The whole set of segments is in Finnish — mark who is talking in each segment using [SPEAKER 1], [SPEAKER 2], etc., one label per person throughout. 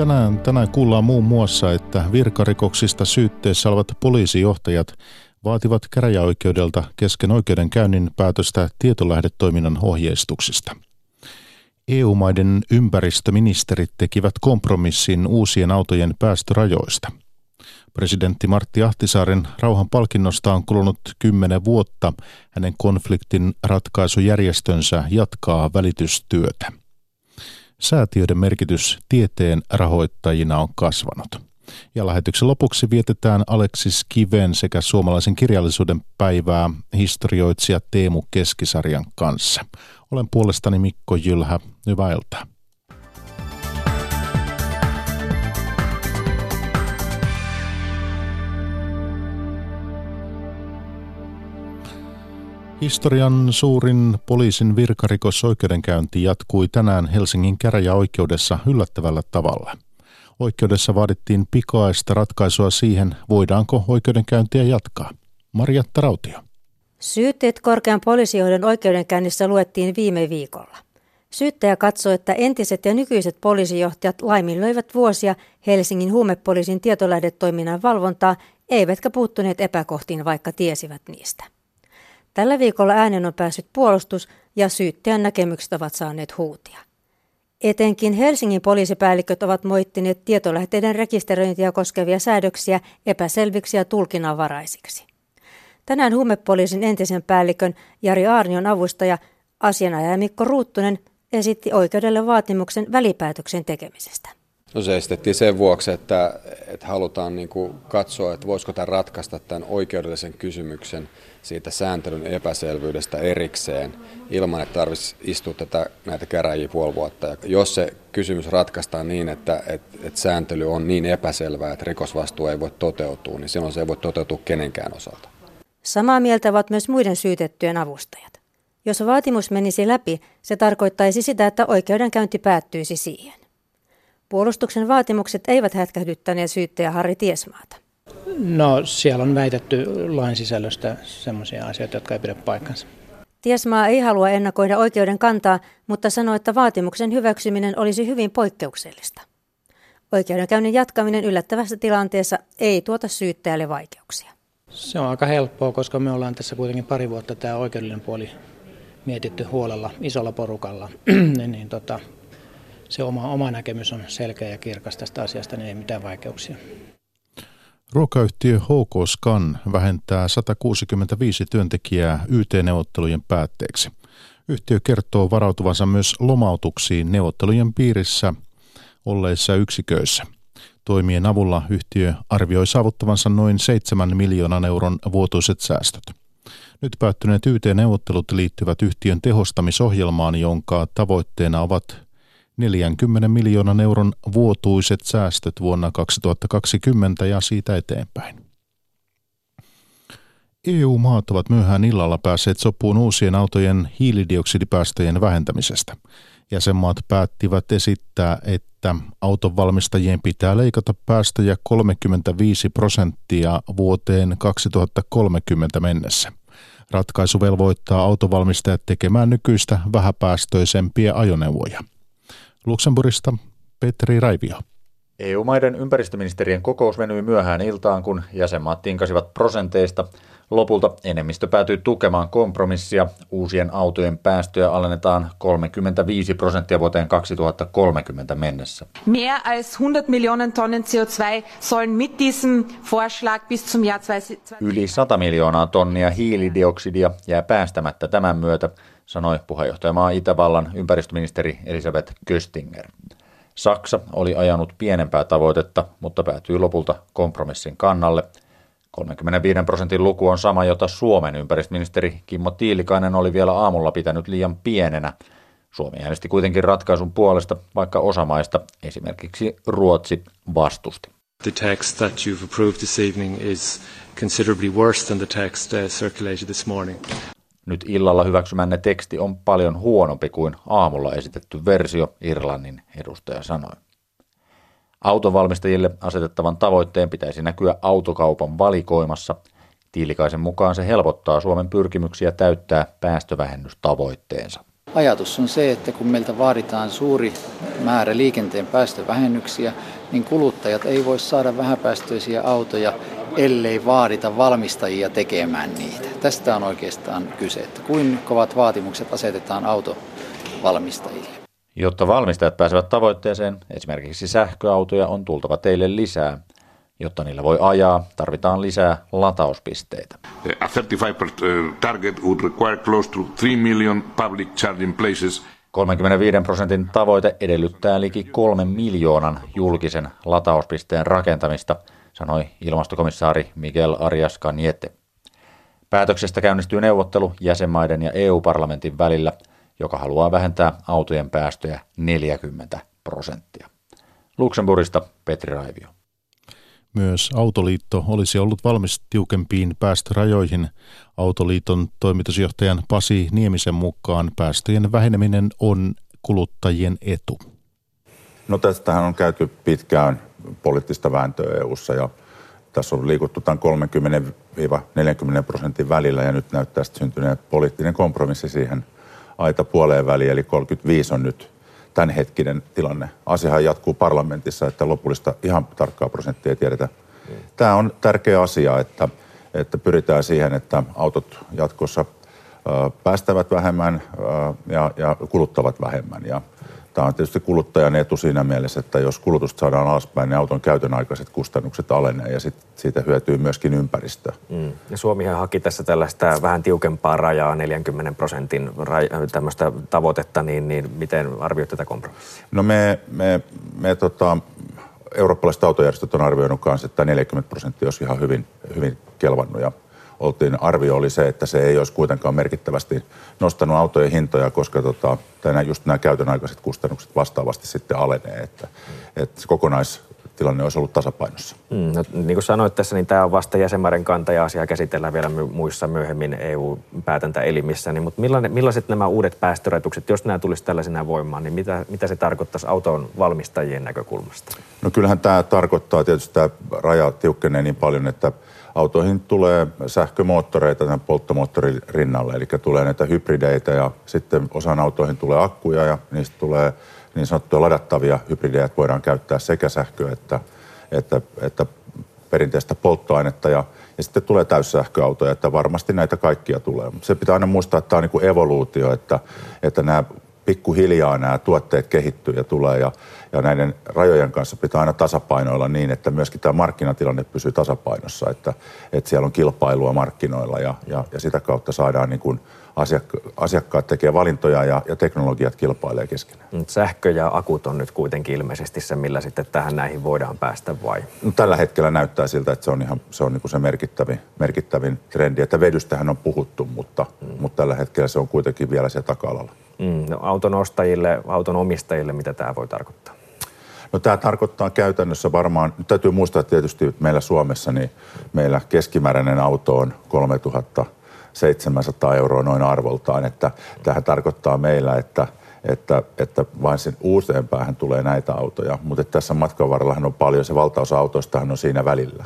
[SPEAKER 1] Tänään, tänään kuullaan muun muassa, että virkarikoksista syytteessä olevat poliisijohtajat vaativat käräjäoikeudelta kesken oikeudenkäynnin päätöstä tietolähdetoiminnan ohjeistuksista. EU-maiden ympäristöministerit tekivät kompromissin uusien autojen päästörajoista. Presidentti Martti Ahtisaaren rauhan palkinnosta on kulunut kymmenen vuotta. Hänen konfliktin ratkaisujärjestönsä jatkaa välitystyötä. Säätiöiden merkitys tieteen rahoittajina on kasvanut. Ja lähetyksen lopuksi vietetään Aleksis Kiven sekä suomalaisen kirjallisuuden päivää historioitsija Teemu Keskisarjan kanssa. Olen puolestani Mikko Jylhä. Hyvää iltaa. Historian suurin poliisin virkarikosoikeudenkäynti jatkui tänään Helsingin käräjäoikeudessa yllättävällä tavalla. Oikeudessa vaadittiin pikaista ratkaisua siihen, voidaanko oikeudenkäyntiä jatkaa. Marjatta Rautio.
[SPEAKER 2] Syytteet korkean poliisijohdon oikeudenkäynnissä luettiin viime viikolla. Syyttäjä katsoi, että entiset ja nykyiset poliisijohtajat laiminlöivät vuosia Helsingin huumepoliisin tietolähdetoiminnan valvontaa, eivätkä puuttuneet epäkohtiin, vaikka tiesivät niistä. Tällä viikolla äänen on päässyt puolustus ja syyttäjän näkemykset ovat saaneet huutia. Etenkin Helsingin poliisipäälliköt ovat moittineet tietolähteiden rekisteröintiä koskevia säädöksiä epäselviksi ja tulkinnanvaraisiksi. Tänään huumepoliisin entisen päällikön Jari Aarnion avustaja asianajaja Mikko Ruuttunen esitti oikeudelle vaatimuksen välipäätöksen tekemisestä.
[SPEAKER 3] No se esitettiin sen vuoksi, että, että halutaan niin kuin katsoa, että voisiko tämä ratkaista tämän oikeudellisen kysymyksen siitä sääntelyn epäselvyydestä erikseen ilman, että tarvitsisi istua tätä, näitä käräjiä puoli vuotta. Ja jos se kysymys ratkaistaan niin, että, että, että sääntely on niin epäselvää, että rikosvastuu ei voi toteutua, niin silloin se ei voi toteutua kenenkään osalta.
[SPEAKER 2] Samaa mieltä ovat myös muiden syytettyjen avustajat. Jos vaatimus menisi läpi, se tarkoittaisi sitä, että oikeudenkäynti päättyisi siihen. Puolustuksen vaatimukset eivät hätkähdyttäneet syyttäjä Harri Tiesmaata.
[SPEAKER 4] No siellä on väitetty lain sisällöstä sellaisia asioita, jotka ei pidä paikkansa.
[SPEAKER 2] Tiesmaa ei halua ennakoida oikeuden kantaa, mutta sanoi, että vaatimuksen hyväksyminen olisi hyvin poikkeuksellista. Oikeudenkäynnin jatkaminen yllättävässä tilanteessa ei tuota syyttäjälle vaikeuksia.
[SPEAKER 4] Se on aika helppoa, koska me ollaan tässä kuitenkin pari vuotta tämä oikeudellinen puoli mietitty huolella isolla porukalla. niin, niin tota, se oma, oma näkemys on selkeä ja kirkas tästä asiasta, niin ei mitään vaikeuksia.
[SPEAKER 1] Ruokayhtiö HK Scan vähentää 165 työntekijää YT-neuvottelujen päätteeksi. Yhtiö kertoo varautuvansa myös lomautuksiin neuvottelujen piirissä olleissa yksiköissä. Toimien avulla yhtiö arvioi saavuttavansa noin 7 miljoonan euron vuotuiset säästöt. Nyt päättyneet YT-neuvottelut liittyvät yhtiön tehostamisohjelmaan, jonka tavoitteena ovat 40 miljoonan euron vuotuiset säästöt vuonna 2020 ja siitä eteenpäin. EU-maat ovat myöhään illalla päässeet sopuun uusien autojen hiilidioksidipäästöjen vähentämisestä. Jäsenmaat päättivät esittää, että autonvalmistajien pitää leikata päästöjä 35 prosenttia vuoteen 2030 mennessä. Ratkaisu velvoittaa autovalmistajat tekemään nykyistä vähäpäästöisempiä ajoneuvoja. Luxemburgista Petri Raivio.
[SPEAKER 5] EU-maiden ympäristöministerien kokous venyi myöhään iltaan, kun jäsenmaat tinkasivat prosenteista. Lopulta enemmistö päätyi tukemaan kompromissia. Uusien autojen päästöjä alennetaan 35 prosenttia vuoteen 2030 mennessä.
[SPEAKER 6] Mehr als 100 Millionen Tonnen CO2 sollen mit diesem Vorschlag bis zum Jahr 2020...
[SPEAKER 5] Yli 100 miljoonaa tonnia hiilidioksidia jää päästämättä tämän myötä, sanoi puheenjohtajamaa Itävallan ympäristöministeri Elisabeth Köstinger. Saksa oli ajanut pienempää tavoitetta, mutta päätyi lopulta kompromissin kannalle. 35 prosentin luku on sama, jota Suomen ympäristöministeri Kimmo Tiilikainen oli vielä aamulla pitänyt liian pienenä. Suomi äänesti kuitenkin ratkaisun puolesta, vaikka osa maista, esimerkiksi Ruotsi, vastusti.
[SPEAKER 7] The text that you've approved this evening is considerably worse than the text uh, circulated this morning.
[SPEAKER 5] Nyt illalla hyväksymänne teksti on paljon huonompi kuin aamulla esitetty versio, Irlannin edustaja sanoi. Autovalmistajille asetettavan tavoitteen pitäisi näkyä autokaupan valikoimassa. Tiilikaisen mukaan se helpottaa Suomen pyrkimyksiä täyttää päästövähennystavoitteensa.
[SPEAKER 8] Ajatus on se, että kun meiltä vaaditaan suuri määrä liikenteen päästövähennyksiä, niin kuluttajat ei voi saada vähäpäästöisiä autoja, ellei vaadita valmistajia tekemään niitä. Tästä on oikeastaan kyse, että kuin kovat vaatimukset asetetaan autovalmistajille.
[SPEAKER 5] Jotta valmistajat pääsevät tavoitteeseen, esimerkiksi sähköautoja on tultava teille lisää. Jotta niillä voi ajaa, tarvitaan lisää latauspisteitä.
[SPEAKER 9] A 35 uh, target would require close to 3 million public charging places.
[SPEAKER 5] 35 prosentin tavoite edellyttää liki kolmen miljoonan julkisen latauspisteen rakentamista, sanoi ilmastokomissaari Miguel Arias Cañete. Päätöksestä käynnistyy neuvottelu jäsenmaiden ja EU-parlamentin välillä, joka haluaa vähentää autojen päästöjä 40 prosenttia. Luxemburgista Petri Raivio.
[SPEAKER 1] Myös Autoliitto olisi ollut valmis tiukempiin päästörajoihin. Autoliiton toimitusjohtajan Pasi Niemisen mukaan päästöjen väheneminen on kuluttajien etu.
[SPEAKER 10] No tästähän on käyty pitkään poliittista vääntöä EU-ssa ja tässä on liikuttu tämän 30-40 prosentin välillä ja nyt näyttää sitten syntyneen poliittinen kompromissi siihen aita puoleen väliin, eli 35 on nyt tämänhetkinen tilanne. Asiahan jatkuu parlamentissa, että lopullista ihan tarkkaa prosenttia ei tiedetä. Tämä on tärkeä asia, että, että pyritään siihen, että autot jatkossa päästävät vähemmän ja, ja kuluttavat vähemmän. Ja Tämä on tietysti kuluttajan etu siinä mielessä, että jos kulutusta saadaan alaspäin, niin auton käytön aikaiset kustannukset alenee ja sit siitä hyötyy myöskin ympäristö. Mm.
[SPEAKER 11] Ja Suomihan haki tässä tällaista vähän tiukempaa rajaa, 40 prosentin raj- tämmöistä tavoitetta, niin, niin miten arvioit tätä kompromissia?
[SPEAKER 10] No me, me, me tota, eurooppalaiset autojärjestöt on arvioinut kanssa, että 40 prosenttia olisi ihan hyvin, hyvin kelvannut ja oltiin, arvio oli se, että se ei olisi kuitenkaan merkittävästi nostanut autojen hintoja, koska tota, tänä, just nämä käytön aikaiset kustannukset vastaavasti sitten alenee, että, että se kokonaistilanne olisi ollut tasapainossa.
[SPEAKER 11] Mm, no, niin kuin sanoit tässä, niin tämä on vasta jäsenmaiden kanta ja asiaa käsitellään vielä muissa myöhemmin EU-päätäntäelimissä. Niin, mutta millaiset nämä uudet päästörajoitukset, jos nämä tulisi tällaisena voimaan, niin mitä, mitä se tarkoittaisi auton valmistajien näkökulmasta?
[SPEAKER 10] No kyllähän tämä tarkoittaa tietysti, tämä raja tiukkenee niin paljon, että autoihin tulee sähkömoottoreita tämän polttomoottorin rinnalle, eli tulee näitä hybrideitä ja sitten osaan autoihin tulee akkuja ja niistä tulee niin sanottuja ladattavia hybridejä, että voidaan käyttää sekä sähköä että, että, että perinteistä polttoainetta ja, ja sitten tulee täyssähköautoja, että varmasti näitä kaikkia tulee. Se pitää aina muistaa, että tämä on niin kuin evoluutio, että, että nämä pikkuhiljaa nämä tuotteet kehittyy ja tulee ja, ja näiden rajojen kanssa pitää aina tasapainoilla niin, että myöskin tämä markkinatilanne pysyy tasapainossa, että, että siellä on kilpailua markkinoilla ja, ja, ja sitä kautta saadaan niin kuin asiakka- asiakkaat tekee valintoja ja, ja teknologiat kilpailee keskenään.
[SPEAKER 11] Sähkö ja akut on nyt kuitenkin ilmeisesti se, millä sitten tähän näihin voidaan päästä vai?
[SPEAKER 10] No, tällä hetkellä näyttää siltä, että se on, ihan, se, on niin kuin se merkittävin, merkittävin trendi, että vedystähän on puhuttu, mutta, mm. mutta tällä hetkellä se on kuitenkin vielä se taka-alalla.
[SPEAKER 11] Mm, no, auton ostajille, auton omistajille, mitä tämä voi tarkoittaa?
[SPEAKER 10] No tämä tarkoittaa käytännössä varmaan, nyt täytyy muistaa että tietysti meillä Suomessa, niin meillä keskimääräinen auto on 3700 euroa noin arvoltaan, että tähän tarkoittaa meillä, että että, että vain sen uuseen päähän tulee näitä autoja, mutta tässä matkan varrellahan on paljon, se valtaosa autoistahan on siinä välillä.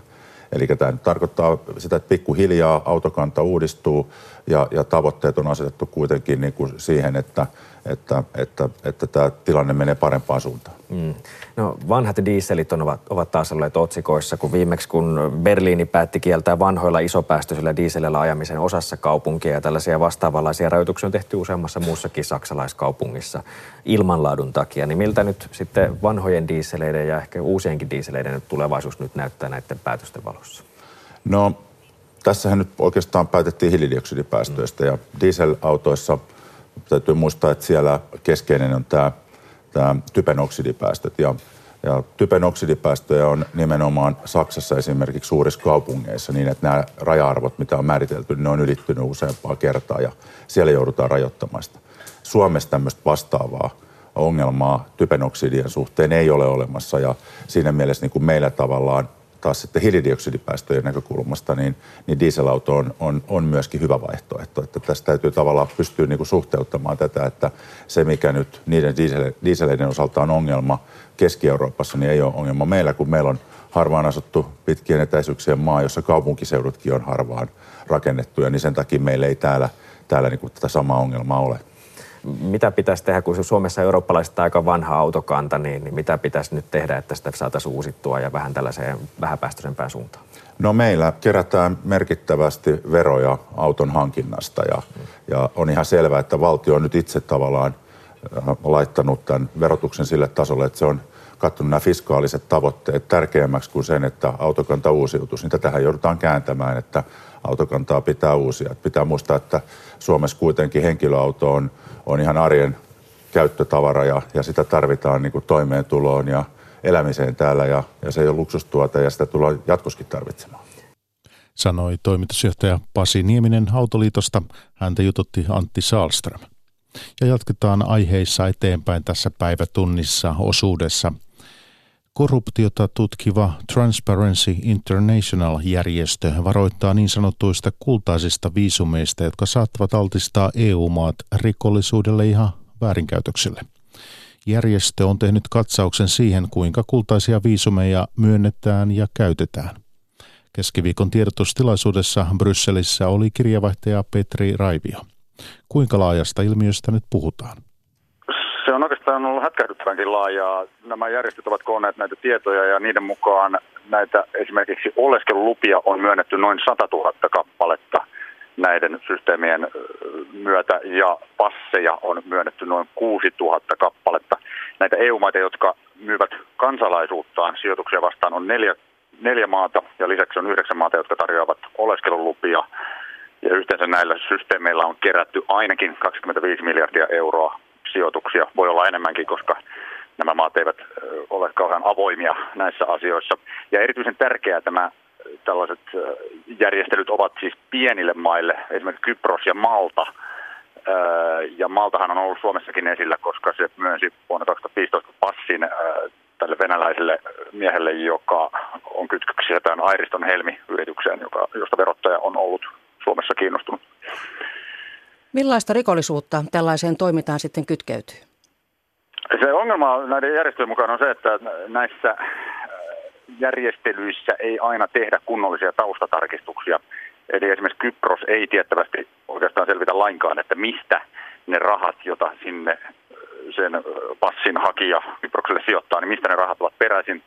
[SPEAKER 10] Eli tämä nyt tarkoittaa sitä, että pikkuhiljaa autokanta uudistuu ja, ja tavoitteet on asetettu kuitenkin niin kuin siihen, että, että, että, että tämä tilanne menee parempaan suuntaan. Mm.
[SPEAKER 11] No, vanhat dieselit on, ovat, ovat taas olleet otsikoissa, kun viimeksi kun Berliini päätti kieltää vanhoilla isopäästöisillä dieselillä ajamisen osassa kaupunkia ja tällaisia vastaavanlaisia rajoituksia on tehty useammassa muussakin saksalaiskaupungissa ilmanlaadun takia, niin miltä nyt sitten vanhojen dieseleiden ja ehkä uusienkin dieseleiden tulevaisuus nyt näyttää näiden päätösten valossa?
[SPEAKER 10] No, tässähän nyt oikeastaan päätettiin hiilidioksidipäästöistä ja dieselautoissa täytyy muistaa, että siellä keskeinen on tämä tämä typen oksidipäästöt. Ja, ja typen oksidipäästöjä on nimenomaan Saksassa esimerkiksi suurissa kaupungeissa niin, että nämä raja-arvot, mitä on määritelty, ne on ylittynyt useampaa kertaa ja siellä joudutaan rajoittamaan sitä. Suomessa tämmöistä vastaavaa ongelmaa typenoksidien suhteen ei ole olemassa ja siinä mielessä niin kuin meillä tavallaan taas sitten hiilidioksidipäästöjen näkökulmasta, niin, niin dieselauto on, on, on myöskin hyvä vaihtoehto. Että tästä täytyy tavallaan pystyä niin kuin suhteuttamaan tätä, että se mikä nyt niiden dieseleiden osalta on ongelma Keski-Euroopassa, niin ei ole ongelma meillä, kun meillä on harvaan asuttu pitkien etäisyyksien maa, jossa kaupunkiseudutkin on harvaan rakennettuja, niin sen takia meillä ei täällä, täällä niin kuin tätä samaa ongelmaa ole.
[SPEAKER 11] Mitä pitäisi tehdä, kun Suomessa eurooppalaisista aika vanha autokanta, niin, niin mitä pitäisi nyt tehdä, että sitä saataisiin uusittua ja vähän tällaiseen vähäpäästöisempään suuntaan?
[SPEAKER 10] No meillä kerätään merkittävästi veroja auton hankinnasta ja, ja on ihan selvää, että valtio on nyt itse tavallaan äh, laittanut tämän verotuksen sille tasolle, että se on katsonut nämä fiskaaliset tavoitteet tärkeämmäksi kuin sen, että autokanta uusiutuisi. Niin tätähän joudutaan kääntämään, että autokantaa pitää uusia. Pitää muistaa, että Suomessa kuitenkin henkilöauto on, on ihan arjen käyttötavara ja, ja sitä tarvitaan niin kuin toimeentuloon ja elämiseen täällä ja, ja se ei ole luksustuota ja sitä tullaan jatkoskin tarvitsemaan.
[SPEAKER 1] Sanoi toimitusjohtaja Pasi Nieminen Autoliitosta. Häntä jututti Antti Saalström. Ja jatketaan aiheissa eteenpäin tässä päivätunnissa osuudessa. Korruptiota tutkiva Transparency International-järjestö varoittaa niin sanotuista kultaisista viisumeista, jotka saattavat altistaa EU-maat rikollisuudelle ja väärinkäytökselle. Järjestö on tehnyt katsauksen siihen, kuinka kultaisia viisumeja myönnetään ja käytetään. Keskiviikon tiedotustilaisuudessa Brysselissä oli kirjavaihtaja Petri Raivio. Kuinka laajasta ilmiöstä nyt puhutaan?
[SPEAKER 12] Se on oikeastaan ollut hätkähdyttävänkin laajaa. Nämä järjestöt ovat koonneet näitä tietoja ja niiden mukaan näitä esimerkiksi oleskelulupia on myönnetty noin 100 000 kappaletta näiden systeemien myötä ja passeja on myönnetty noin 6000 kappaletta. Näitä EU-maita, jotka myyvät kansalaisuuttaan sijoituksia vastaan on neljä, neljä maata ja lisäksi on yhdeksän maata, jotka tarjoavat oleskelulupia. Ja yhteensä näillä systeemeillä on kerätty ainakin 25 miljardia euroa sijoituksia. Voi olla enemmänkin, koska nämä maat eivät ole kauhean avoimia näissä asioissa. Ja erityisen tärkeää tämä tällaiset järjestelyt ovat siis pienille maille, esimerkiksi Kypros ja Malta. Ja Maltahan on ollut Suomessakin esillä, koska se myönsi vuonna 2015 passin tälle venäläiselle miehelle, joka on kytköksissä tämän Airiston Helmi-yritykseen, josta verottaja on ollut Suomessa kiinnostunut.
[SPEAKER 13] Millaista rikollisuutta tällaiseen toimintaan sitten kytkeytyy?
[SPEAKER 12] Se ongelma näiden järjestöjen mukaan on se, että näissä järjestelyissä ei aina tehdä kunnollisia taustatarkistuksia. Eli esimerkiksi Kypros ei tiettävästi oikeastaan selvitä lainkaan, että mistä ne rahat, joita sinne sen passin hakija Kyprokselle sijoittaa, niin mistä ne rahat ovat peräisin.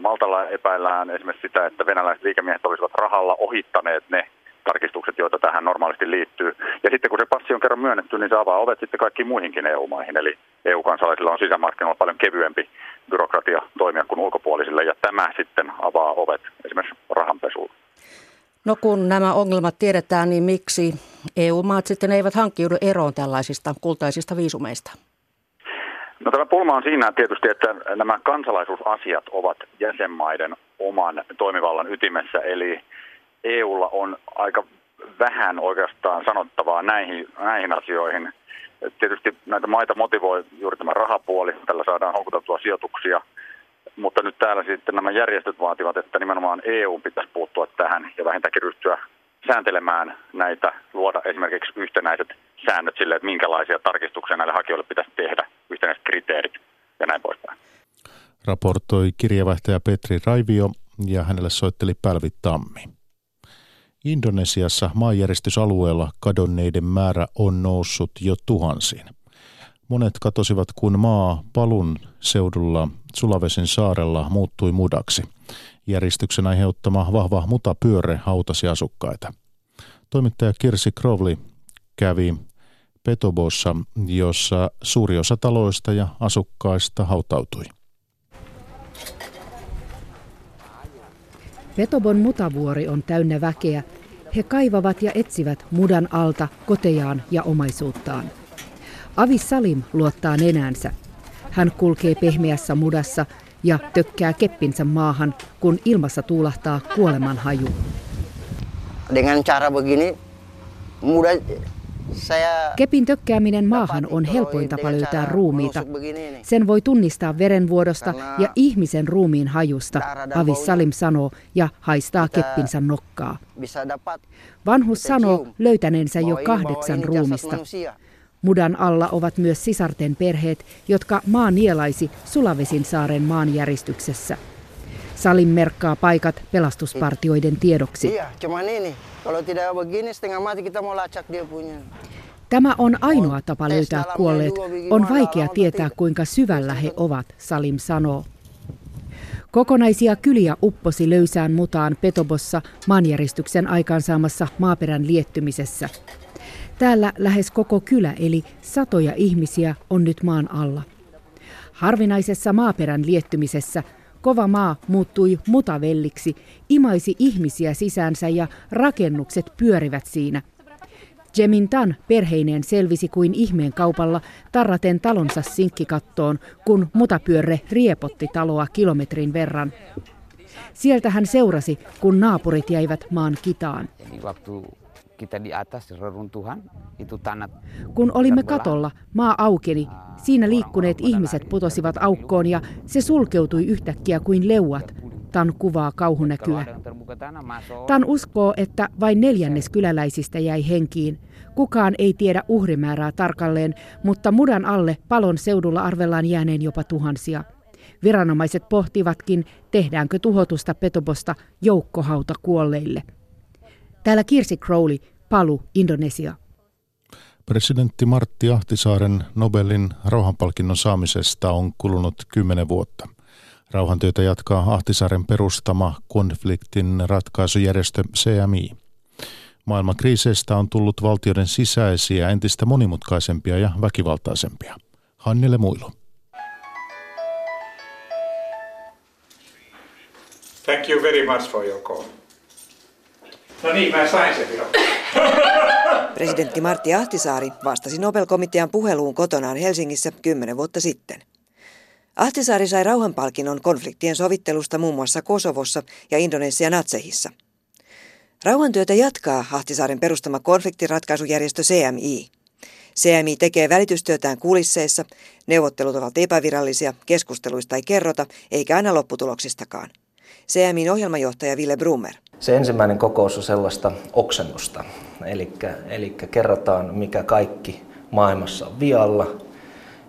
[SPEAKER 12] Maltalla epäillään esimerkiksi sitä, että venäläiset liikemiehet olisivat rahalla ohittaneet ne tarkistukset, joita tähän normaalisti liittyy. Ja sitten kun se passi on kerran myönnetty, niin se avaa ovet sitten kaikkiin muihinkin EU-maihin. Eli EU-kansalaisilla on sisämarkkinoilla paljon kevyempi byrokratia toimia kuin ulkopuolisille, ja tämä sitten avaa ovet esimerkiksi rahanpesuun.
[SPEAKER 13] No kun nämä ongelmat tiedetään, niin miksi EU-maat sitten eivät hankkiudu eroon tällaisista kultaisista viisumeista?
[SPEAKER 12] No tämä pulma on siinä tietysti, että nämä kansalaisuusasiat ovat jäsenmaiden oman toimivallan ytimessä, eli EUlla on aika vähän oikeastaan sanottavaa näihin, näihin asioihin. Tietysti näitä maita motivoi juuri tämä rahapuoli, tällä saadaan houkuteltua sijoituksia, mutta nyt täällä sitten nämä järjestöt vaativat, että nimenomaan EU pitäisi puuttua tähän ja vähintäänkin ryhtyä sääntelemään näitä, luoda esimerkiksi yhtenäiset säännöt sille, että minkälaisia tarkistuksia näille hakijoille pitäisi tehdä, yhtenäiset kriteerit ja näin poispäin.
[SPEAKER 1] Raportoi kirjavaihtaja Petri Raivio ja hänelle soitteli Pälvi Tammi. Indonesiassa maanjäristysalueella kadonneiden määrä on noussut jo tuhansiin. Monet katosivat, kun maa Palun seudulla Sulavesin saarella muuttui mudaksi. Järjestyksen aiheuttama vahva mutapyöre hautasi asukkaita. Toimittaja Kirsi Crowley kävi Petobossa, jossa suuri osa taloista ja asukkaista hautautui.
[SPEAKER 14] Petobon mutavuori on täynnä väkeä. He kaivavat ja etsivät mudan alta kotejaan ja omaisuuttaan. Avi Salim luottaa nenänsä. Hän kulkee pehmeässä mudassa ja tökkää keppinsä maahan, kun ilmassa tuulahtaa kuoleman haju. Dengan cara begini, muda Kepin tökkääminen maahan on helpoin tapa löytää ruumiita. Sen voi tunnistaa verenvuodosta ja ihmisen ruumiin hajusta, Avis Salim sanoo ja haistaa keppinsä nokkaa. Vanhus sanoo löytäneensä jo kahdeksan ruumista. Mudan alla ovat myös sisarten perheet, jotka maa nielaisi Sulavesin saaren maanjäristyksessä. Salim merkkaa paikat pelastuspartioiden tiedoksi. Tämä on ainoa tapa löytää kuolleet. On vaikea tietää, kuinka syvällä he ovat, Salim sanoo. Kokonaisia kyliä upposi löysään mutaan Petobossa maanjäristyksen aikaansaamassa maaperän liettymisessä. Täällä lähes koko kylä eli satoja ihmisiä on nyt maan alla. Harvinaisessa maaperän liettymisessä kova maa muuttui mutavelliksi, imaisi ihmisiä sisäänsä ja rakennukset pyörivät siinä. Jemin Tan perheineen selvisi kuin ihmeen kaupalla tarraten talonsa sinkkikattoon, kun mutapyörre riepotti taloa kilometrin verran. Sieltä hän seurasi, kun naapurit jäivät maan kitaan. Kun olimme katolla, maa aukeni. Siinä liikkuneet ihmiset putosivat aukkoon ja se sulkeutui yhtäkkiä kuin leuat. Tan kuvaa kauhunäkyä. Tan uskoo, että vain neljännes kyläläisistä jäi henkiin. Kukaan ei tiedä uhrimäärää tarkalleen, mutta mudan alle palon seudulla arvellaan jääneen jopa tuhansia. Viranomaiset pohtivatkin, tehdäänkö tuhotusta petobosta joukkohauta kuolleille. Täällä Kirsi Crowley, Palu, Indonesia.
[SPEAKER 1] Presidentti Martti Ahtisaaren Nobelin rauhanpalkinnon saamisesta on kulunut kymmenen vuotta. Rauhantyötä jatkaa Ahtisaaren perustama konfliktin ratkaisujärjestö CMI. Maailman kriiseistä on tullut valtioiden sisäisiä entistä monimutkaisempia ja väkivaltaisempia. Hannele Muilu.
[SPEAKER 15] Thank you very much for your call. No niin, mä sain sen
[SPEAKER 16] Presidentti Martti Ahtisaari vastasi Nobel-komitean puheluun kotonaan Helsingissä kymmenen vuotta sitten. Ahtisaari sai rauhanpalkinnon konfliktien sovittelusta muun muassa Kosovossa ja Indonesian Natsehissa. Rauhantyötä jatkaa Ahtisaaren perustama konfliktiratkaisujärjestö CMI. CMI tekee välitystyötään kulisseissa, neuvottelut ovat epävirallisia, keskusteluista ei kerrota, eikä aina lopputuloksistakaan. CMIin ohjelmajohtaja Ville Brummer.
[SPEAKER 17] Se ensimmäinen kokous on sellaista oksennusta, eli, kerrotaan mikä kaikki maailmassa on vialla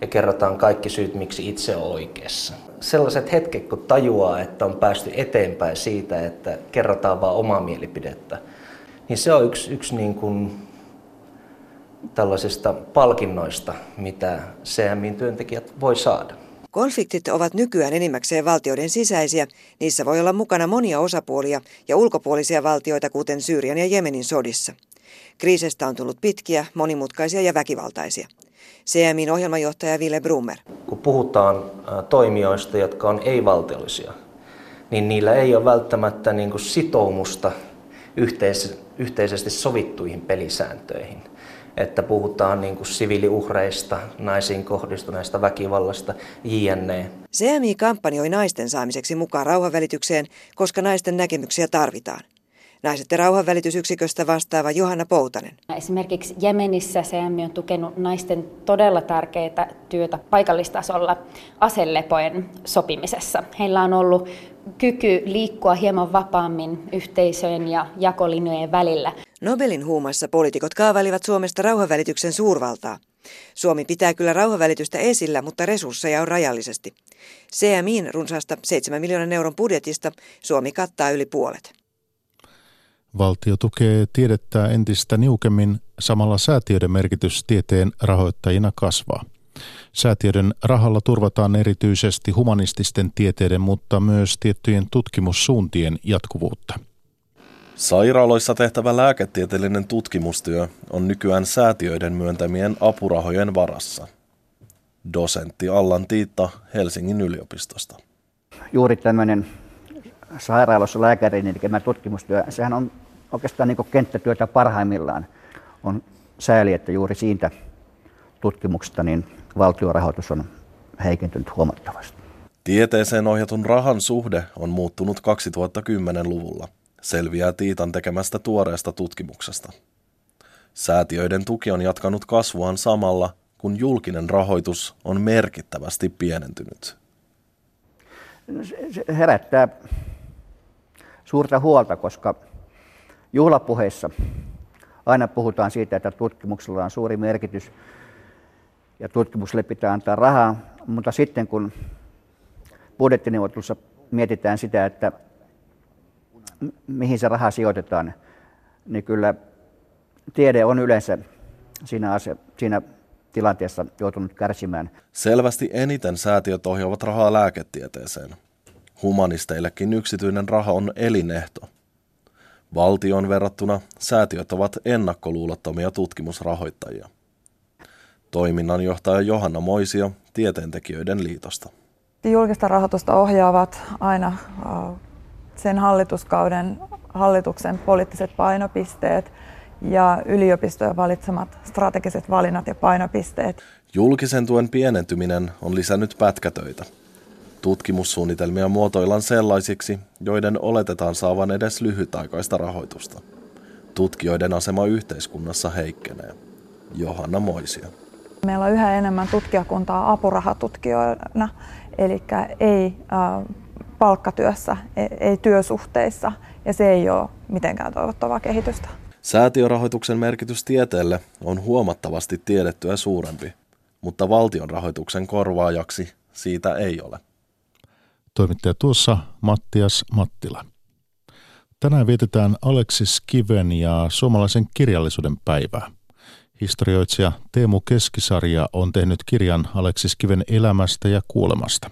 [SPEAKER 17] ja kerrotaan kaikki syyt, miksi itse on oikeassa. Sellaiset hetket, kun tajuaa, että on päästy eteenpäin siitä, että kerrotaan vain omaa mielipidettä, niin se on yksi, yksi niin kuin tällaisista palkinnoista, mitä CMIn työntekijät voi saada.
[SPEAKER 16] Konfliktit ovat nykyään enimmäkseen valtioiden sisäisiä. Niissä voi olla mukana monia osapuolia ja ulkopuolisia valtioita, kuten Syyrian ja Jemenin sodissa. Kriisestä on tullut pitkiä, monimutkaisia ja väkivaltaisia. CMIn ohjelmajohtaja Ville Brummer.
[SPEAKER 17] Kun puhutaan toimijoista, jotka on ei-valtiollisia, niin niillä ei ole välttämättä niin kuin sitoumusta yhteis- yhteisesti sovittuihin pelisääntöihin – että puhutaan niin kuin siviiliuhreista, naisiin kohdistuneesta väkivallasta, jne.
[SPEAKER 16] CMI kampanjoi naisten saamiseksi mukaan rauhanvälitykseen, koska naisten näkemyksiä tarvitaan. Naiset ja rauhanvälitysyksiköstä vastaava Johanna Poutanen.
[SPEAKER 18] Esimerkiksi Jemenissä CMI on tukenut naisten todella tärkeää työtä paikallistasolla aselepojen sopimisessa. Heillä on ollut kyky liikkua hieman vapaammin yhteisöjen ja jakolinjojen välillä.
[SPEAKER 16] Nobelin huumassa poliitikot kaavailivat Suomesta rauhanvälityksen suurvaltaa. Suomi pitää kyllä rauhanvälitystä esillä, mutta resursseja on rajallisesti. CMIin runsaasta 7 miljoonan euron budjetista Suomi kattaa yli puolet.
[SPEAKER 1] Valtio tukee tiedettä entistä niukemmin, samalla säätiöiden merkitys tieteen rahoittajina kasvaa. Säätiöiden rahalla turvataan erityisesti humanististen tieteiden, mutta myös tiettyjen tutkimussuuntien jatkuvuutta.
[SPEAKER 19] Sairaaloissa tehtävä lääketieteellinen tutkimustyö on nykyään säätiöiden myöntämien apurahojen varassa. Dosentti Allan Tiitta Helsingin yliopistosta.
[SPEAKER 20] Juuri tämmöinen sairaaloissa lääkärin tekemä tutkimustyö, sehän on oikeastaan niin kenttätyötä parhaimmillaan. On sääli, että juuri siitä tutkimuksesta niin valtiorahoitus on heikentynyt huomattavasti.
[SPEAKER 19] Tieteeseen ohjatun rahan suhde on muuttunut 2010-luvulla, selviää Tiitan tekemästä tuoreesta tutkimuksesta. Säätiöiden tuki on jatkanut kasvuaan samalla, kun julkinen rahoitus on merkittävästi pienentynyt.
[SPEAKER 20] Se herättää suurta huolta, koska juhlapuheissa aina puhutaan siitä, että tutkimuksella on suuri merkitys ja tutkimukselle pitää antaa rahaa, mutta sitten kun budjettineuvottelussa mietitään sitä, että mihin se raha sijoitetaan, niin kyllä tiede on yleensä siinä, ase, siinä tilanteessa joutunut kärsimään.
[SPEAKER 19] Selvästi eniten säätiöt ohjaavat rahaa lääketieteeseen. Humanisteillekin yksityinen raha on elinehto. Valtion verrattuna säätiöt ovat ennakkoluulottomia tutkimusrahoittajia. Toiminnanjohtaja Johanna Moisio Tieteentekijöiden liitosta.
[SPEAKER 21] Julkista rahoitusta ohjaavat aina sen hallituskauden hallituksen poliittiset painopisteet ja yliopistojen valitsemat strategiset valinnat ja painopisteet.
[SPEAKER 19] Julkisen tuen pienentyminen on lisännyt pätkätöitä. Tutkimussuunnitelmia muotoillaan sellaisiksi, joiden oletetaan saavan edes lyhytaikaista rahoitusta. Tutkijoiden asema yhteiskunnassa heikkenee. Johanna Moisia.
[SPEAKER 21] Meillä on yhä enemmän tutkijakuntaa apurahatutkijoina, eli ei palkkatyössä, ei, ei työsuhteissa, ja se ei ole mitenkään toivottavaa kehitystä.
[SPEAKER 19] Säätiörahoituksen merkitys tieteelle on huomattavasti tiedettyä suurempi, mutta valtion rahoituksen korvaajaksi siitä ei ole.
[SPEAKER 1] Toimittaja tuossa Mattias Mattila. Tänään vietetään Aleksis Kiven ja suomalaisen kirjallisuuden päivää. Historioitsija Teemu Keskisarja on tehnyt kirjan Aleksis Kiven elämästä ja kuolemasta.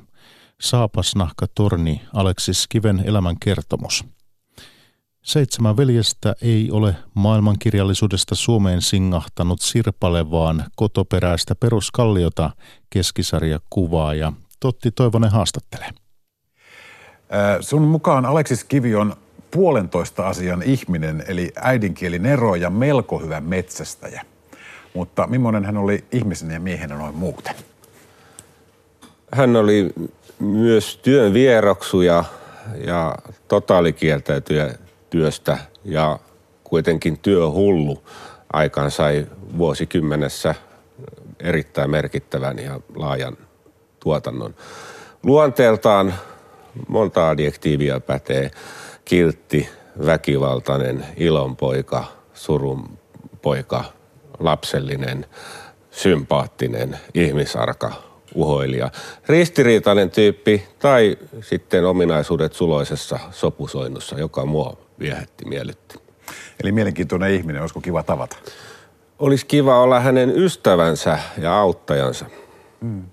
[SPEAKER 1] Saapasnahka Torni, Aleksis Kiven elämän kertomus. Seitsemän veljestä ei ole maailmankirjallisuudesta Suomeen singahtanut sirpalevaan kotoperäistä peruskalliota keskisarja kuvaa ja Totti Toivonen haastattelee.
[SPEAKER 22] Sun mukaan Aleksis Kivi on puolentoista asian ihminen, eli äidinkieli nero ja melko hyvä metsästäjä. Mutta millainen hän oli ihmisenä ja miehenä noin muuten?
[SPEAKER 23] Hän oli myös työn vieroksu ja, ja totaalikieltäytyjä työstä ja kuitenkin työhullu aikaan sai vuosikymmenessä erittäin merkittävän ja laajan tuotannon. Luonteeltaan monta adjektiivia pätee. Kiltti, väkivaltainen, ilonpoika, surunpoika, lapsellinen, sympaattinen, ihmisarka, uhoilija. Ristiriitainen tyyppi tai sitten ominaisuudet suloisessa sopusoinnussa, joka mua viehätti, miellytti.
[SPEAKER 22] Eli mielenkiintoinen ihminen, olisiko kiva tavata?
[SPEAKER 23] Olisi kiva olla hänen ystävänsä ja auttajansa. Hmm.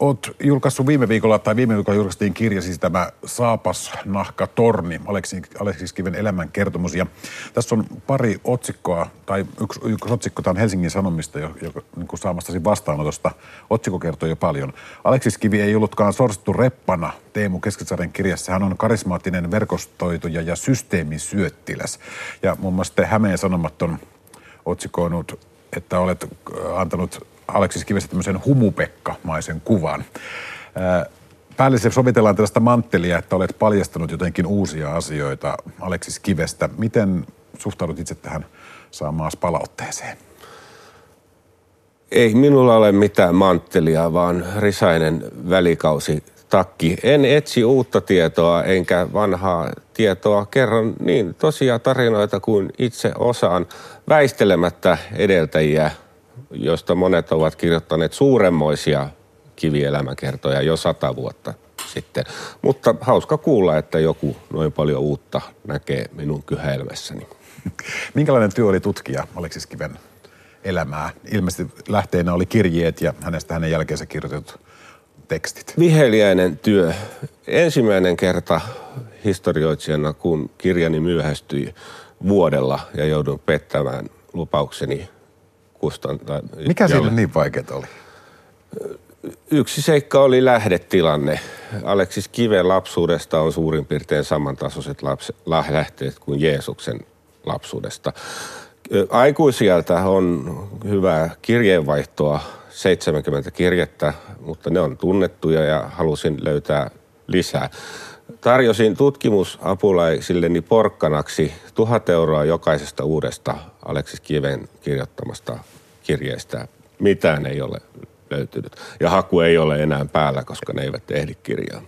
[SPEAKER 22] Olet julkaissut viime viikolla, tai viime viikolla julkaistiin kirja, siis tämä Saapas Nahka Torni, Aleksis, Aleksis Kiven elämän kertomus. Ja tässä on pari otsikkoa, tai yksi, yksi otsikko, tämä on Helsingin Sanomista, joka niin kuin saamastasi vastaanotosta. Otsikko kertoo jo paljon. Aleksis Kivi ei ollutkaan sorsittu reppana Teemu Keskisaaren kirjassa. Hän on karismaattinen verkostoituja ja systeemisyöttiläs. Ja muun muassa Hämeen Sanomat on otsikoinut, että olet antanut Aleksis Kivestä tämmöisen humupekka-maisen kuvan. Päällisesti sovitellaan tällaista manttelia, että olet paljastanut jotenkin uusia asioita Aleksis Kivestä. Miten suhtaudut itse tähän saamaan palautteeseen?
[SPEAKER 23] Ei minulla ole mitään manttelia, vaan risainen välikausi takki. En etsi uutta tietoa enkä vanhaa tietoa. Kerron niin tosia tarinoita kuin itse osaan väistelemättä edeltäjiä josta monet ovat kirjoittaneet suuremmoisia kivielämäkertoja jo sata vuotta sitten. Mutta hauska kuulla, että joku noin paljon uutta näkee minun kyhäelmässäni.
[SPEAKER 22] Minkälainen työ oli tutkia Aleksis Kiven elämää? Ilmeisesti lähteenä oli kirjeet ja hänestä hänen jälkeensä kirjoitetut tekstit.
[SPEAKER 23] Viheliäinen työ. Ensimmäinen kerta historioitsijana, kun kirjani myöhästyi vuodella ja joudun pettämään lupaukseni kustantaa.
[SPEAKER 22] Mikä siinä niin vaikeaa oli?
[SPEAKER 23] Yksi seikka oli lähdetilanne. Aleksis Kiven lapsuudesta on suurin piirtein samantasoiset lapse, lähteet kuin Jeesuksen lapsuudesta. Aikuisieltä on hyvää kirjeenvaihtoa, 70 kirjettä, mutta ne on tunnettuja ja halusin löytää lisää. Tarjosin tutkimusapulaisilleni porkkanaksi tuhat euroa jokaisesta uudesta Aleksis Kiven kirjoittamasta kirjeestä. Mitään ei ole löytynyt. Ja haku ei ole enää päällä, koska ne eivät ehdi kirjaa.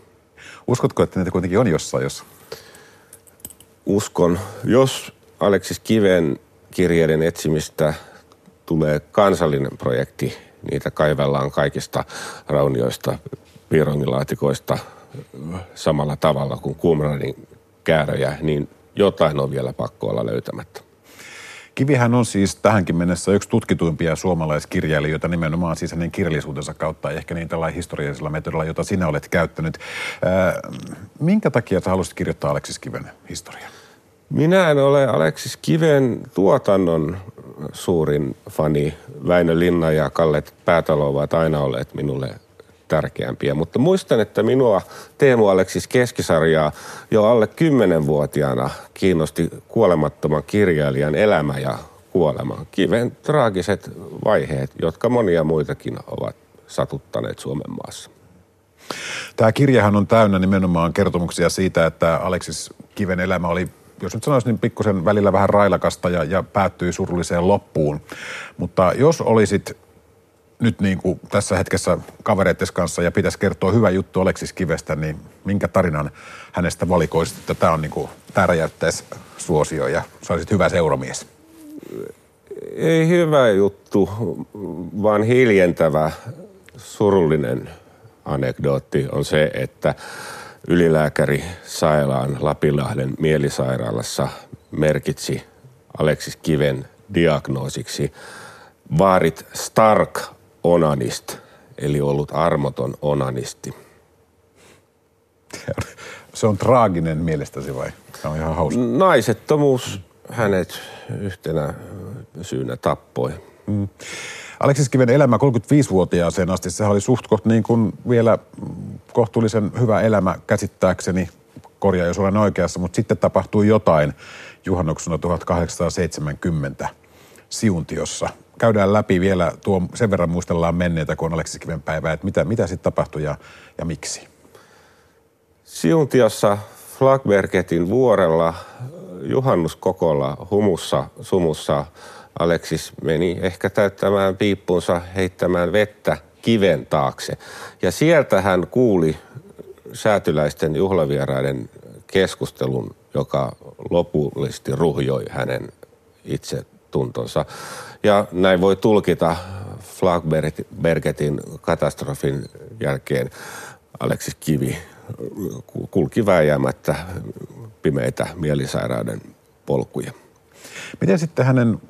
[SPEAKER 22] Uskotko, että niitä kuitenkin on jossain, jos?
[SPEAKER 23] Uskon. Jos Aleksis Kiven kirjeiden etsimistä tulee kansallinen projekti, niitä kaivellaan kaikista raunioista, piirongilaatikoista samalla tavalla kuin Qumranin kääröjä, niin jotain on vielä pakko olla löytämättä.
[SPEAKER 22] Kivihän on siis tähänkin mennessä yksi tutkituimpia suomalaiskirjailijoita nimenomaan siis hänen kirjallisuutensa kautta, ehkä niin tällä historiallisella metodilla, jota sinä olet käyttänyt. Ää, minkä takia sä haluaisit kirjoittaa Aleksis Kiven historiaa?
[SPEAKER 23] Minä en ole Aleksis Kiven tuotannon suurin fani. Väinö Linna ja Kalle Päätalo ovat aina olleet minulle tärkeämpiä. Mutta muistan, että minua Teemu Aleksis keskisarjaa jo alle kymmenenvuotiaana kiinnosti kuolemattoman kirjailijan elämä ja kuolema. Kiven traagiset vaiheet, jotka monia muitakin ovat satuttaneet Suomen maassa.
[SPEAKER 22] Tämä kirjahan on täynnä nimenomaan kertomuksia siitä, että Aleksis Kiven elämä oli jos nyt sanoisin, niin pikkusen välillä vähän railakasta ja, ja päättyi surulliseen loppuun. Mutta jos olisit nyt niin kuin tässä hetkessä kavereiden kanssa ja pitäisi kertoa hyvä juttu Aleksis Kivestä, niin minkä tarinan hänestä valikoisit, että tämä on niin kuin, tämä räjäyttäisi suosio ja sä olisit hyvä seuramies?
[SPEAKER 23] Ei hyvä juttu, vaan hiljentävä, surullinen anekdootti on se, että ylilääkäri Sailaan Lapinlahden mielisairaalassa merkitsi Aleksis Kiven diagnoosiksi vaarit Stark onanist, eli ollut armoton onanisti.
[SPEAKER 22] Se on traaginen mielestäsi vai? Se on ihan hauska.
[SPEAKER 23] Naisettomuus hänet yhtenä syynä tappoi. Mm.
[SPEAKER 22] Aleksis Kiven elämä 35-vuotiaaseen asti, sehän oli suht koht niin kuin vielä kohtuullisen hyvä elämä käsittääkseni, korjaa jos olen oikeassa, mutta sitten tapahtui jotain juhannuksena 1870 Siuntiossa. Käydään läpi vielä, tuo, sen verran muistellaan menneitä, kun on Aleksis Kiven päivää, että mitä, mitä sitten tapahtui ja, ja miksi?
[SPEAKER 23] Siuntiossa Flagbergetin vuorella juhannuskokolla humussa, sumussa Aleksis meni ehkä täyttämään piippunsa heittämään vettä kiven taakse. Ja sieltä hän kuuli säätyläisten juhlavieraiden keskustelun, joka lopullisesti ruhjoi hänen itse tuntonsa. Ja näin voi tulkita Flagbergetin katastrofin jälkeen Aleksis Kivi kulki vääjäämättä pimeitä mielisairauden polkuja.
[SPEAKER 22] Miten sitten hänen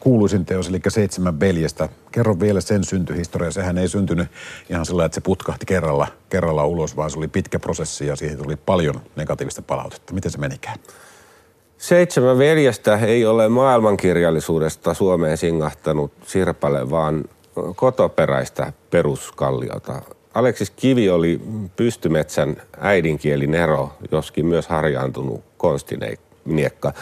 [SPEAKER 22] kuuluisin teos, eli Seitsemän veljestä. Kerro vielä sen syntyhistoria. Sehän ei syntynyt ihan sillä että se putkahti kerralla, kerralla ulos, vaan se oli pitkä prosessi ja siihen tuli paljon negatiivista palautetta. Miten se menikään?
[SPEAKER 23] Seitsemän veljestä ei ole maailmankirjallisuudesta Suomeen singahtanut sirpale, vaan kotoperäistä peruskalliota. Aleksis Kivi oli pystymetsän äidinkieli Nero, joskin myös harjaantunut konstiniekka.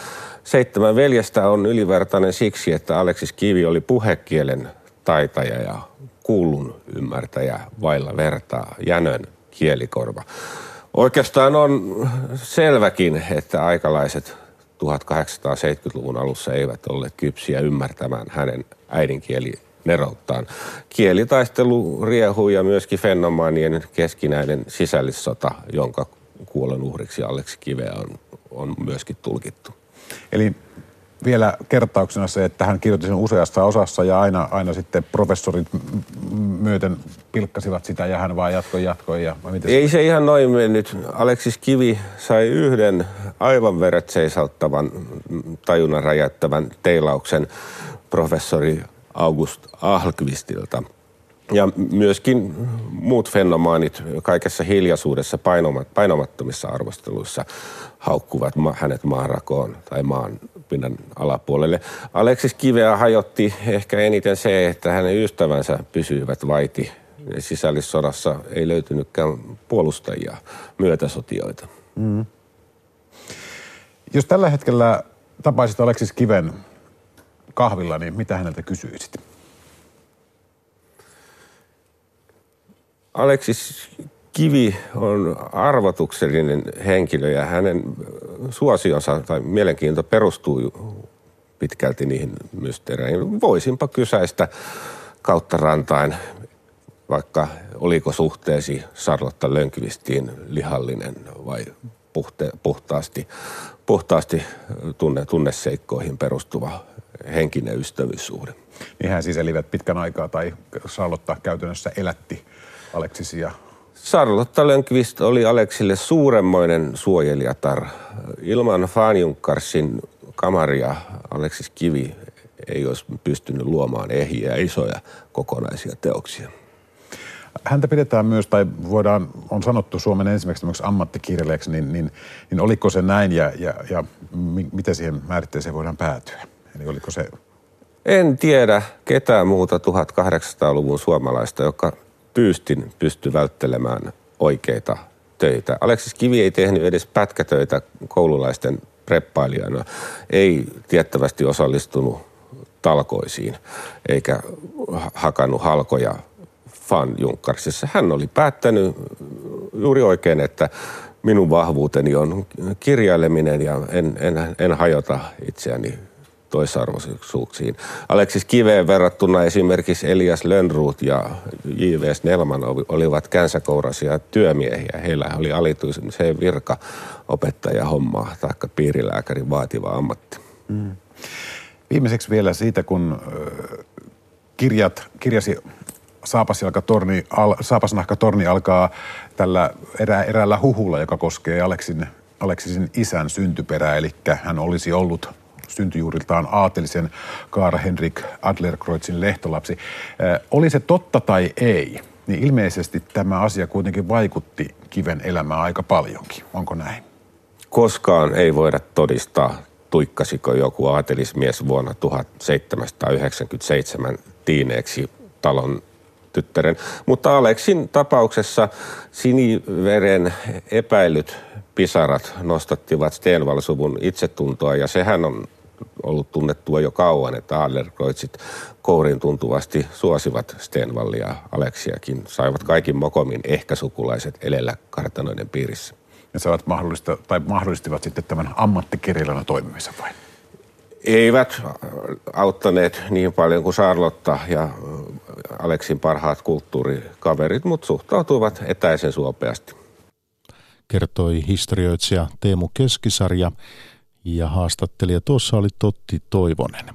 [SPEAKER 23] Seitsemän veljestä on ylivertainen siksi, että Aleksis Kivi oli puhekielen taitaja ja kuulun ymmärtäjä vailla vertaa, jänön kielikorva. Oikeastaan on selväkin, että aikalaiset 1870-luvun alussa eivät olleet kypsiä ymmärtämään hänen äidinkieli nerouttaan. Kielitaistelu riehuu ja myöskin fenomaanien keskinäinen sisällissota, jonka kuolen uhriksi Aleksi Kiveä on, on myöskin tulkittu.
[SPEAKER 22] Eli vielä kertauksena se, että hän kirjoitti sen useassa osassa ja aina, aina sitten professorit myöten pilkkasivat sitä ja hän vaan jatkoi jatkoi. Ja,
[SPEAKER 23] Ei se ihan noin mennyt. Aleksis Kivi sai yhden aivan veret seisauttavan, tajunnan räjäyttävän teilauksen professori August Ahlqvistilta. Ja myöskin muut fenomaanit kaikessa hiljaisuudessa painomattomissa arvosteluissa haukkuvat hänet maanrakoon tai maan pinnan alapuolelle. Aleksis Kiveä hajotti ehkä eniten se, että hänen ystävänsä pysyivät vaiti. Sisällissodassa ei löytynytkään puolustajia, myötäsotioita. Mm.
[SPEAKER 22] Jos tällä hetkellä tapaisit Aleksis Kiven kahvilla, niin mitä häneltä kysyisit?
[SPEAKER 23] Aleksis Kivi on arvotuksellinen henkilö ja hänen suosionsa tai mielenkiinto perustuu pitkälti niihin mysteereihin. Voisinpa kysäistä kautta rantain, vaikka oliko suhteesi Sarlotta Lönkvistiin lihallinen vai puhte, puhtaasti, puhtaasti tunne, tunneseikkoihin perustuva henkinen ystävyyssuhde.
[SPEAKER 22] Niin hän siis elivät pitkän aikaa tai Charlotta käytännössä elätti Aleksisia
[SPEAKER 23] Charlotta Lönkvist oli Aleksille suuremmoinen suojelijatar. Ilman Fanjunkarsin kamaria Aleksis Kivi ei olisi pystynyt luomaan ehjiä isoja kokonaisia teoksia.
[SPEAKER 22] Häntä pidetään myös, tai voidaan, on sanottu Suomen ensimmäiseksi ammattikirjailijaksi, niin, niin, niin oliko se näin ja, ja, ja miten siihen määritteeseen voidaan päätyä? Eli oliko se...
[SPEAKER 23] En tiedä ketään muuta 1800-luvun suomalaista, joka tyystin pystyi välttelemään oikeita töitä. Aleksis Kivi ei tehnyt edes pätkätöitä koululaisten preppailijana. Ei tiettävästi osallistunut talkoisiin eikä hakannut halkoja fanjunkkarisessa. Hän oli päättänyt juuri oikein, että minun vahvuuteni on kirjaileminen ja en, en, en hajota itseäni toisarvoisuuksiin. Aleksis Kiveen verrattuna esimerkiksi Elias Lönnruut ja J.V. Snellman olivat känsäkourasia työmiehiä. Heillä oli alituisen se virka opettaja hommaa tai piirilääkärin vaativa ammatti. Mm.
[SPEAKER 22] Viimeiseksi vielä siitä, kun kirjat, kirjasi Saapasnahka-torni, al, Saapasnahka-torni alkaa tällä erä, eräällä huhulla, joka koskee Aleksin, Aleksisin isän syntyperää, eli hän olisi ollut syntyjuuriltaan aatelisen Kaara Henrik Adlerkreuzin lehtolapsi. Oli se totta tai ei, niin ilmeisesti tämä asia kuitenkin vaikutti Kiven elämään aika paljonkin. Onko näin?
[SPEAKER 23] Koskaan ei voida todistaa, tuikkasiko joku aatelismies vuonna 1797 tiineeksi talon tyttären. Mutta Aleksin tapauksessa siniveren epäilyt pisarat nostattivat Stenvalsuvun itsetuntoa ja sehän on ollut tunnettua jo kauan, että Adlerkreuzit kourin tuntuvasti suosivat Stenvallia ja Aleksiakin. Saivat kaikin mokomin ehkä sukulaiset elellä kartanoiden piirissä.
[SPEAKER 22] Ja saavat mahdollista, tai mahdollistivat sitten tämän ammattikirjailijana toimimisen vai?
[SPEAKER 23] Eivät auttaneet niin paljon kuin Charlotta ja Aleksin parhaat kulttuurikaverit, mutta suhtautuivat etäisen suopeasti.
[SPEAKER 1] Kertoi historioitsija Teemu Keskisarja ja haastattelija tuossa oli Totti Toivonen.